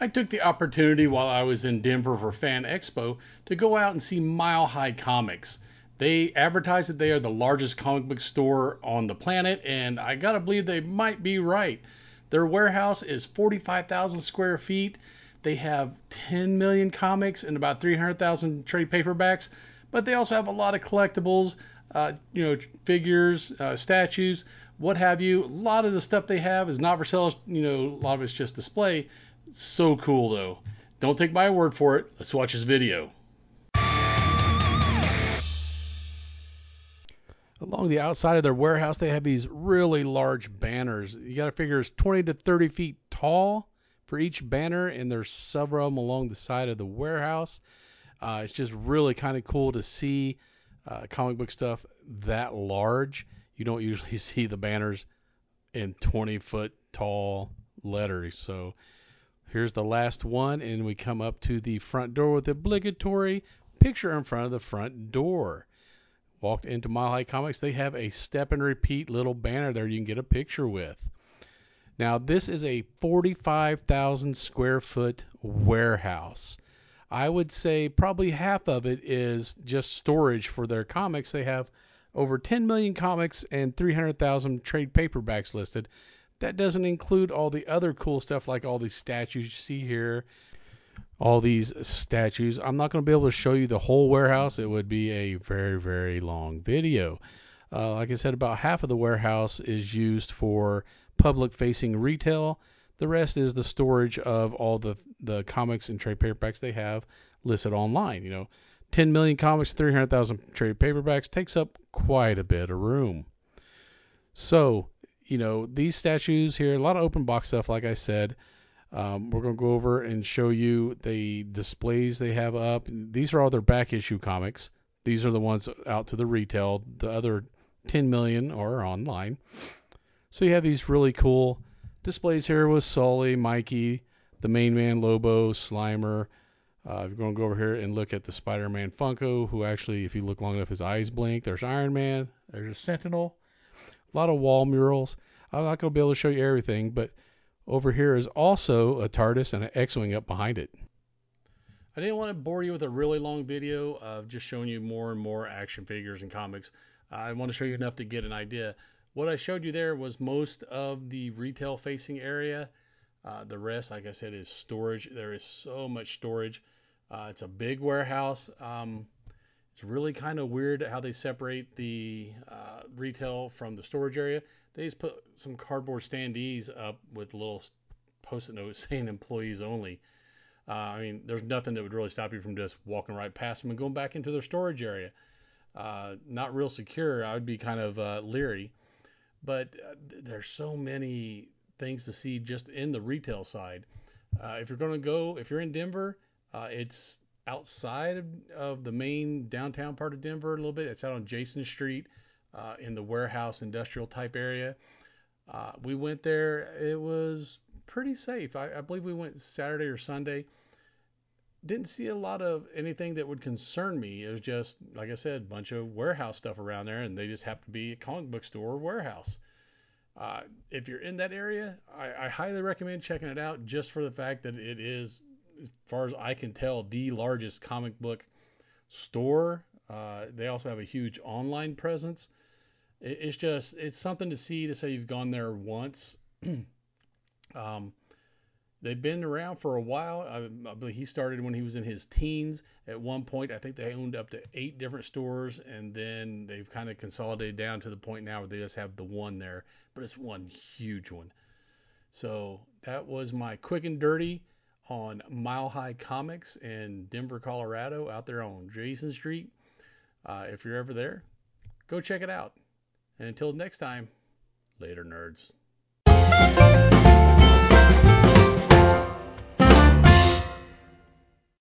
I took the opportunity while I was in Denver for Fan Expo to go out and see Mile High Comics. They advertise that they are the largest comic book store on the planet, and I gotta believe they might be right. Their warehouse is 45,000 square feet. They have 10 million comics and about 300,000 trade paperbacks, but they also have a lot of collectibles, uh, you know, figures, uh, statues, what have you. A lot of the stuff they have is not for sale, you know, a lot of it's just display so cool though. Don't take my word for it. Let's watch this video. Along the outside of their warehouse, they have these really large banners. You got to figure it's 20 to 30 feet tall for each banner, and there's several of them along the side of the warehouse. Uh, it's just really kind of cool to see uh, comic book stuff that large. You don't usually see the banners in 20 foot tall letters. So Here's the last one, and we come up to the front door with the obligatory picture in front of the front door. Walked into Mile High Comics, they have a step and repeat little banner there you can get a picture with. Now, this is a 45,000 square foot warehouse. I would say probably half of it is just storage for their comics. They have over 10 million comics and 300,000 trade paperbacks listed. That doesn't include all the other cool stuff like all these statues you see here, all these statues. I'm not going to be able to show you the whole warehouse. It would be a very, very long video. Uh, like I said, about half of the warehouse is used for public facing retail. The rest is the storage of all the, the comics and trade paperbacks they have listed online. You know, 10 million comics, 300,000 trade paperbacks takes up quite a bit of room. So, you know, these statues here, a lot of open box stuff, like I said. Um, we're going to go over and show you the displays they have up. These are all their back issue comics. These are the ones out to the retail. The other 10 million are online. So you have these really cool displays here with Sully, Mikey, the main man, Lobo, Slimer. Uh, you're going to go over here and look at the Spider Man Funko, who actually, if you look long enough, his eyes blink. There's Iron Man. There's a Sentinel a lot of wall murals. I'm not going to be able to show you everything, but over here is also a TARDIS and an X-wing up behind it. I didn't want to bore you with a really long video of just showing you more and more action figures and comics. I want to show you enough to get an idea. What I showed you there was most of the retail facing area. Uh, the rest, like I said, is storage. There is so much storage. Uh, it's a big warehouse. Um, it's really kind of weird how they separate the uh, retail from the storage area. They just put some cardboard standees up with little post-it notes saying employees only. Uh, I mean, there's nothing that would really stop you from just walking right past them and going back into their storage area. Uh, not real secure. I would be kind of uh, leery, but uh, there's so many things to see just in the retail side. Uh, if you're going to go, if you're in Denver, uh, it's outside of, of the main downtown part of Denver a little bit. It's out on Jason Street uh, in the warehouse industrial type area. Uh, we went there. It was pretty safe. I, I, believe we went Saturday or Sunday. Didn't see a lot of anything that would concern me. It was just, like I said, a bunch of warehouse stuff around there, and they just happened to be a comic book store or warehouse. Uh, if you're in that area, I, I highly recommend checking it out just for the fact that it is as far as I can tell, the largest comic book store. Uh, they also have a huge online presence. It, it's just it's something to see to say you've gone there once. um, they've been around for a while. I, I, believe he started when he was in his teens. At one point, I think they owned up to eight different stores, and then they've kind of consolidated down to the point now where they just have the one there. But it's one huge one. So that was my quick and dirty on Mile High Comics in Denver, Colorado, out there on Jason Street. Uh, if you're ever there, go check it out. And until next time, later, nerds.